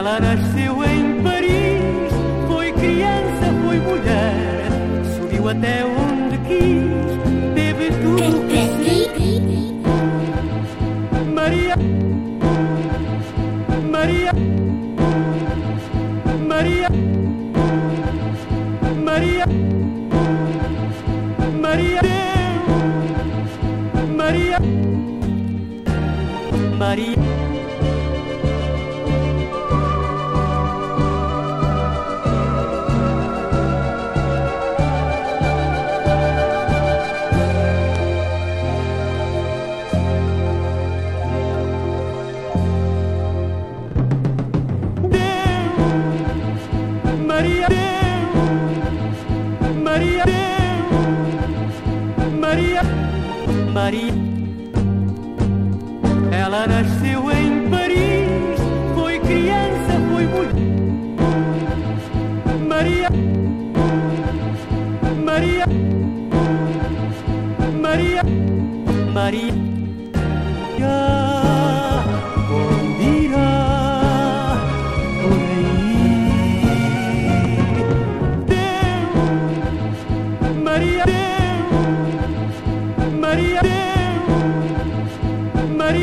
Ela nasceu em Paris, foi criança, foi mulher, subiu até onde quis, teve tudo Maria, Maria, Maria, Maria, Maria, Maria, Maria. Maria, Maria, Maria, Maria. Ela nasceu em Paris, foi criança, foi mulher. Maria, Maria, Maria, Maria. María, María, María.